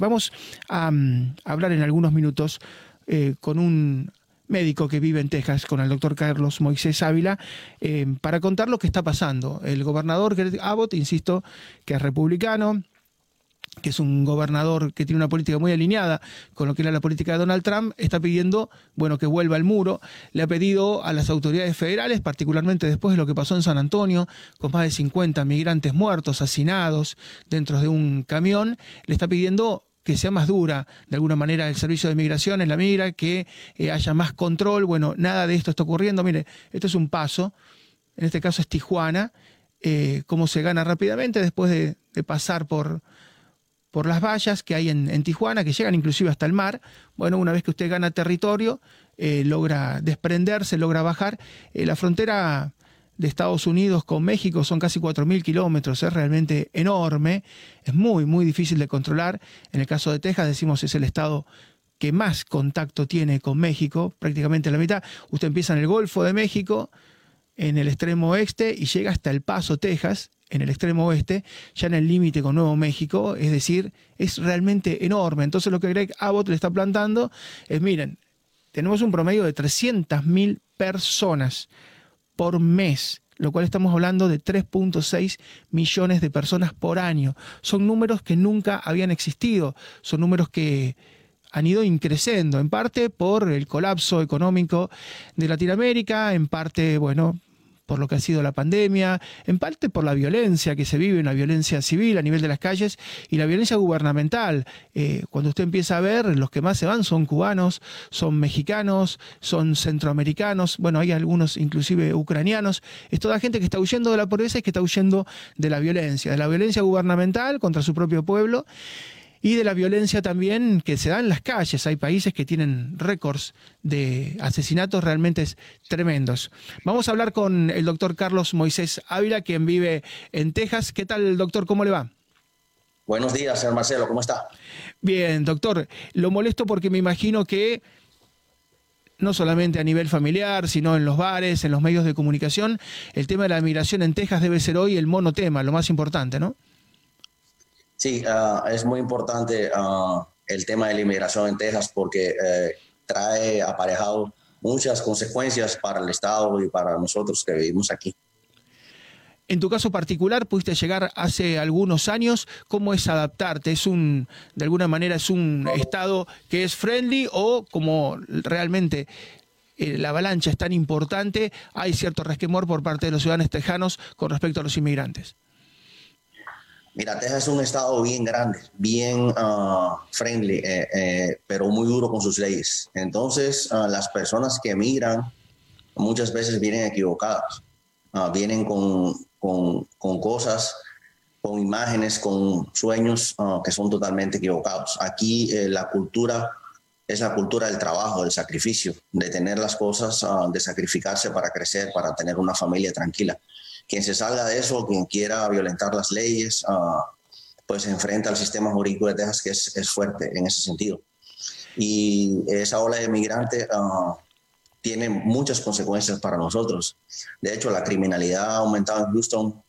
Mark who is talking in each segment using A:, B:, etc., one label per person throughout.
A: Vamos a um, hablar en algunos minutos eh, con un médico que vive en Texas, con el doctor Carlos Moisés Ávila, eh, para contar lo que está pasando. El gobernador Greg Abbott, insisto, que es republicano, que es un gobernador que tiene una política muy alineada con lo que era la política de Donald Trump, está pidiendo, bueno, que vuelva al muro. Le ha pedido a las autoridades federales, particularmente después de lo que pasó en San Antonio, con más de 50 migrantes muertos, asesinados dentro de un camión, le está pidiendo que sea más dura de alguna manera el servicio de migración en la migra, que eh, haya más control. Bueno, nada de esto está ocurriendo. Mire, esto es un paso, en este caso es Tijuana, eh, cómo se gana rápidamente después de, pasar por, por las vallas que hay en, Tijuana, que llegan inclusive hasta el mar. Bueno, una vez que usted gana territorio, eh, logra desprenderse, logra bajar. la frontera de Estados Unidos con México son casi 4.000 kilómetros, es realmente enorme, es muy, muy difícil de controlar. En el caso de Texas, decimos, es el estado que más contacto tiene con México, prácticamente la mitad. Usted empieza en el Golfo de México, en el extremo oeste, y llega hasta El Paso, Texas, en el extremo oeste, ya en el límite con Nuevo México, es decir, es realmente enorme. Entonces lo que Greg Abbott le está plantando es, miren, tenemos un promedio de 300.000 personas por mes, lo cual estamos hablando de 3.6 millones de personas por año. Son números que nunca habían existido, son números que han ido increciendo, en parte por el colapso económico de Latinoamérica, en parte, bueno, por lo que ha sido la pandemia, en parte por la violencia que se vive, una violencia civil a nivel de las calles y la violencia gubernamental. Eh, cuando usted empieza a ver, los que más se van son cubanos, son mexicanos, son centroamericanos, bueno, hay algunos inclusive ucranianos. Es toda gente que está huyendo de la pobreza y que está huyendo de la violencia, de la violencia gubernamental contra su propio pueblo y de la violencia también que se da en las calles. Hay países que tienen récords de asesinatos realmente tremendos. Vamos a hablar con el doctor Carlos Moisés Ávila, quien vive en Texas. ¿Qué tal, doctor? ¿Cómo le va?
B: Buenos días, señor Marcelo, ¿cómo está?
A: Bien, doctor. Lo molesto porque me imagino que no solamente a nivel familiar, sino en los bares, en los medios de comunicación, el tema de la migración en Texas debe ser hoy el monotema, lo más importante, ¿no?
B: Sí, ah, es muy importante ah, el tema de la inmigración en Texas porque eh, trae aparejado muchas consecuencias para el Estado y para nosotros que vivimos aquí.
A: En tu caso particular, pudiste llegar hace algunos años. ¿Cómo es adaptarte? ¿Es un, de alguna manera, es un estado que es friendly o como realmente eh, la avalancha es tan importante, hay cierto resquemor por parte de los ciudadanos tejanos con respecto a los inmigrantes?
B: Mira, Texas es un estado bien grande, bien ah, friendly, eh, eh, pero muy duro con sus leyes. Entonces, ah, las personas que emigran muchas veces vienen equivocadas, ah, vienen con, con, con, cosas, con imágenes, con sueños que son totalmente equivocados. Aquí eh, la cultura es la cultura del trabajo, del sacrificio, de tener las cosas, de sacrificarse para crecer, para tener una familia tranquila quien se salga de eso, quien quiera violentar las leyes, uh, pues se enfrenta al sistema jurídico de Texas que es, fuerte en ese sentido. Y esa ola de migrantes uh, tiene muchas consecuencias para nosotros. De hecho, la criminalidad ha aumentado en Houston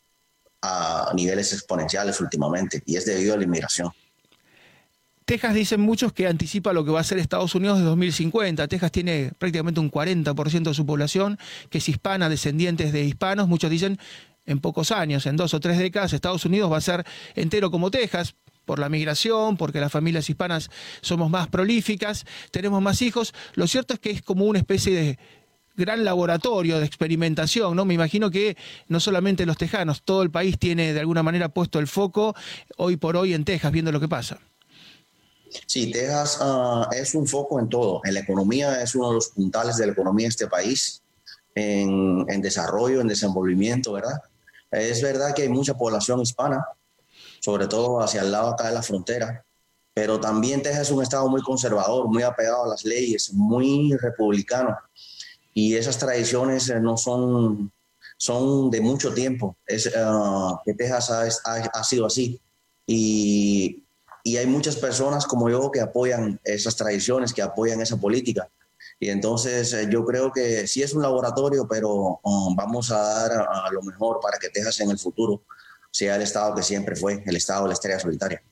B: a niveles exponenciales últimamente y es debido a la inmigración.
A: Texas dicen muchos que anticipa lo que va a ser Estados Unidos de 2050. Texas tiene prácticamente un 40% de su población que es hispana, descendientes de hispanos. Muchos dicen en pocos años, en dos o tres décadas, Estados Unidos va a ser entero como Texas por la migración, porque las familias hispanas somos más prolíficas, tenemos más hijos. Lo cierto es que es como una especie de gran laboratorio de experimentación, ¿no? Me imagino que no solamente los tejanos, todo el país tiene de alguna manera puesto el foco hoy por hoy en Texas, viendo lo que pasa.
B: Sí, Texas ah, es un foco en todo. En la economía es uno de los puntales de la economía de este país, en, desarrollo, en desenvolvimiento, ¿verdad? Es verdad que hay mucha población hispana, sobre todo hacia el lado acá de la frontera, pero también Texas es un estado muy conservador, muy apegado a las leyes, muy republicano. Y esas tradiciones eh, no son, son de mucho tiempo. Es, uh, que Texas ha, ha, sido así. Y, y, hay muchas personas como yo que apoyan esas tradiciones, que apoyan esa política. Y entonces eh, yo creo que sí es un laboratorio, pero um, vamos a dar a, a lo mejor para que Texas en el futuro sea el estado que siempre fue, el estado de la estrella solitaria.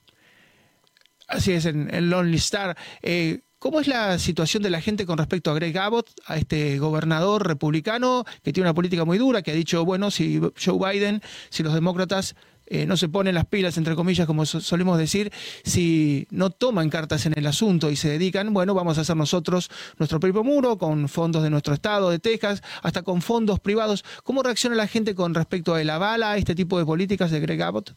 A: Así es, en, el Lonely Star. Eh, ¿Cómo es la situación de la gente con respecto a Greg Abbott, a este gobernador republicano que tiene una política muy dura, que ha dicho, bueno, si Joe Biden, si los demócratas eh, no se ponen las pilas, entre comillas, como solemos decir, si no toman cartas en el asunto y se dedican, bueno, vamos a hacer nosotros nuestro propio muro con fondos de nuestro estado, de Texas, hasta con fondos privados. ¿Cómo reacciona la gente con respecto a el aval a este tipo de políticas de Greg Abbott?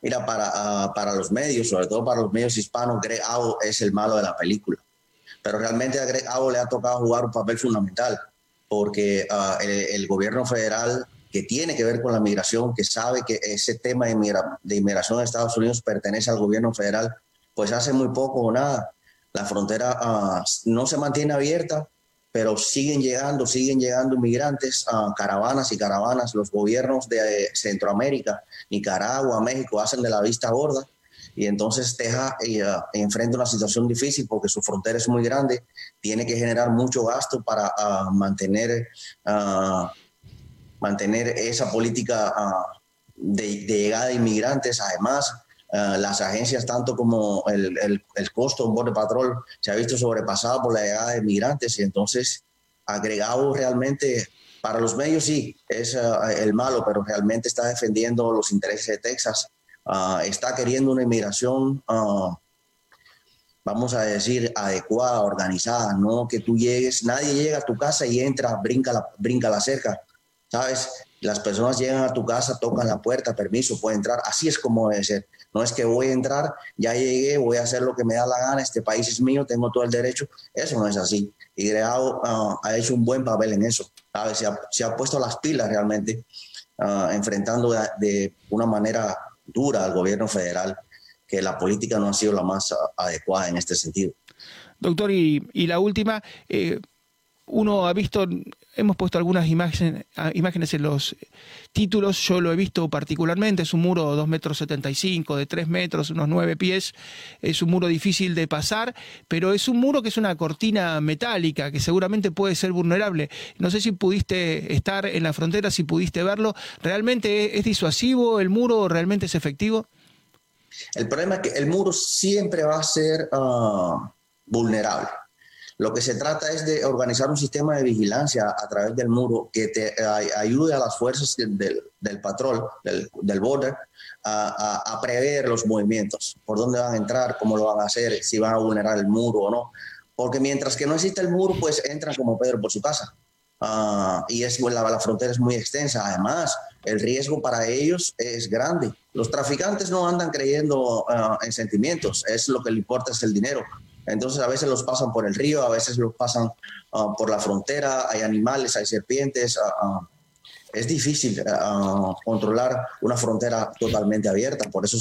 B: Mira, para, uh, para los medios, sobre todo para los medios hispanos, Greg Abbott es el malo de la película. Pero realmente a Greg Abbott le ha tocado jugar un papel fundamental, porque el, el, gobierno federal, que tiene que ver con la migración, que sabe que ese tema de, migra de inmigración de Estados Unidos pertenece al gobierno federal, pues hace muy poco o nada. La frontera uh, no se mantiene abierta, pero siguen llegando, siguen llegando inmigrantes, a caravanas y caravanas. Los gobiernos de Centroamérica, Nicaragua, México hacen de la vista gorda y entonces Texas uh, enfrenta una situación difícil porque su frontera es muy grande, tiene que generar mucho gasto para uh, mantener, uh, mantener esa política de, de, llegada de inmigrantes. Además, Uh, las agencias, tanto como el, el, costo de un Border Patrol, se ha visto sobrepasado por la llegada de migrantes y entonces agregado realmente para los medios sí es uh, el malo, pero realmente está defendiendo los intereses de Texas, uh, está queriendo una inmigración, vamos a decir, adecuada, organizada, no que tú llegues, nadie llega a tu casa y entra, brinca la, brinca la cerca, ¿sabes? Las personas llegan a tu casa, tocan la puerta, permiso, puede entrar, así es como debe ser no es que voy a entrar, ya llegué, voy a hacer lo que me da la gana, este país es mío, tengo todo el derecho. Eso no es así. Y Greado uh, ha hecho un buen papel en eso. Se, ha, se, ha, puesto las pilas realmente, uh, enfrentando de, una manera dura al gobierno federal, que la política no ha sido la más uh, adecuada en este sentido.
A: Doctor, y, y la última, eh, uno ha visto, hemos puesto algunas imágenes, imágenes en los títulos, yo lo he visto particularmente, es un muro de 2 metros 75, de 3 metros, unos 9 pies, es un muro difícil de pasar, pero es un muro que es una cortina metálica, que seguramente puede ser vulnerable. No sé si pudiste estar en la frontera, si pudiste verlo, ¿realmente es disuasivo el muro, realmente es efectivo?
B: El problema es que el muro siempre va a ser uh, vulnerable lo que se trata es de organizar un sistema de vigilancia a través del muro que te ayude a las fuerzas del, del patrón, del, del border, a, a, a, prever los movimientos, por dónde van a entrar, cómo lo van a hacer, si van a vulnerar el muro o no. Porque mientras que no existe el muro, pues entran como Pedro por su casa. Uh, y es, la, la frontera es muy extensa. Además, el riesgo para ellos es grande. Los traficantes no andan creyendo uh, en sentimientos, es lo que le importa es el dinero. Entonces a veces los pasan por el río, a veces los pasan uh, por la frontera, hay animales, hay serpientes. Uh, es difícil controlar una frontera totalmente abierta, por eso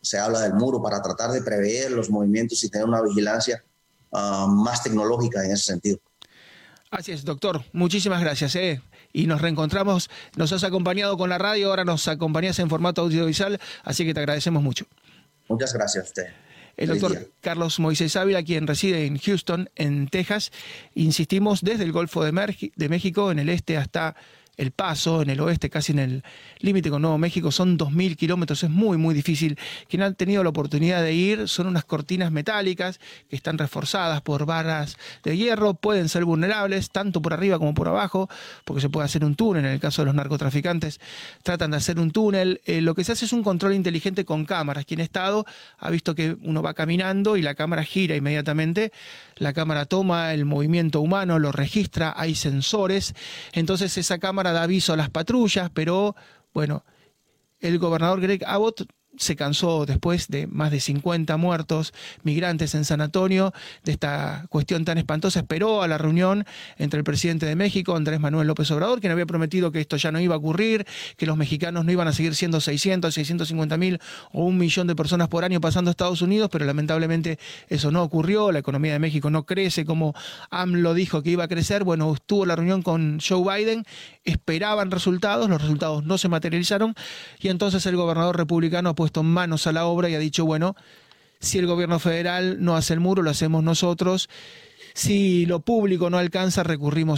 B: se habla del muro, para tratar de prever los movimientos y tener una vigilancia más tecnológica en ese sentido.
A: Así es, doctor. Muchísimas gracias. ¿eh? Y nos reencontramos. Nos has acompañado con la radio, ahora nos acompañas en formato audiovisual, así que te agradecemos mucho.
B: Muchas gracias a usted.
A: El doctor Carlos Moisés Ávila, quien reside en Houston, en Texas. Insistimos desde el Golfo de, México, en el este hasta el Paso, en el oeste, casi en el límite con Nuevo México, son 2.000 kilómetros, es muy, muy difícil. Quien han tenido la oportunidad de ir son unas cortinas metálicas que están reforzadas por barras de hierro, pueden ser vulnerables tanto por arriba como por abajo, porque se puede hacer un túnel, en el caso de los narcotraficantes tratan de hacer un túnel. Eh, lo que se hace es un control inteligente con cámaras. Quien ha estado ha visto que uno va caminando y la cámara gira inmediatamente, la cámara toma el movimiento humano, lo registra, hay sensores, entonces esa cámara da aviso a las patrullas, pero bueno, el gobernador Greg Abbott se cansó después de más de 50 muertos migrantes en San Antonio de esta cuestión tan espantosa. Esperó a la reunión entre el presidente de México, Andrés Manuel López Obrador, quien había prometido que esto ya no iba a ocurrir, que los mexicanos no iban a seguir siendo 600, 650 mil o un millón de personas por año pasando a Estados Unidos, pero lamentablemente eso no ocurrió. La economía de México no crece como AMLO dijo que iba a crecer. Bueno, estuvo la reunión con Joe Biden, esperaban resultados, los resultados no se materializaron y entonces el gobernador republicano ha puesto manos a la obra y ha dicho, bueno, si el gobierno federal no hace el muro, lo hacemos nosotros. Si lo público no alcanza, recurrimos.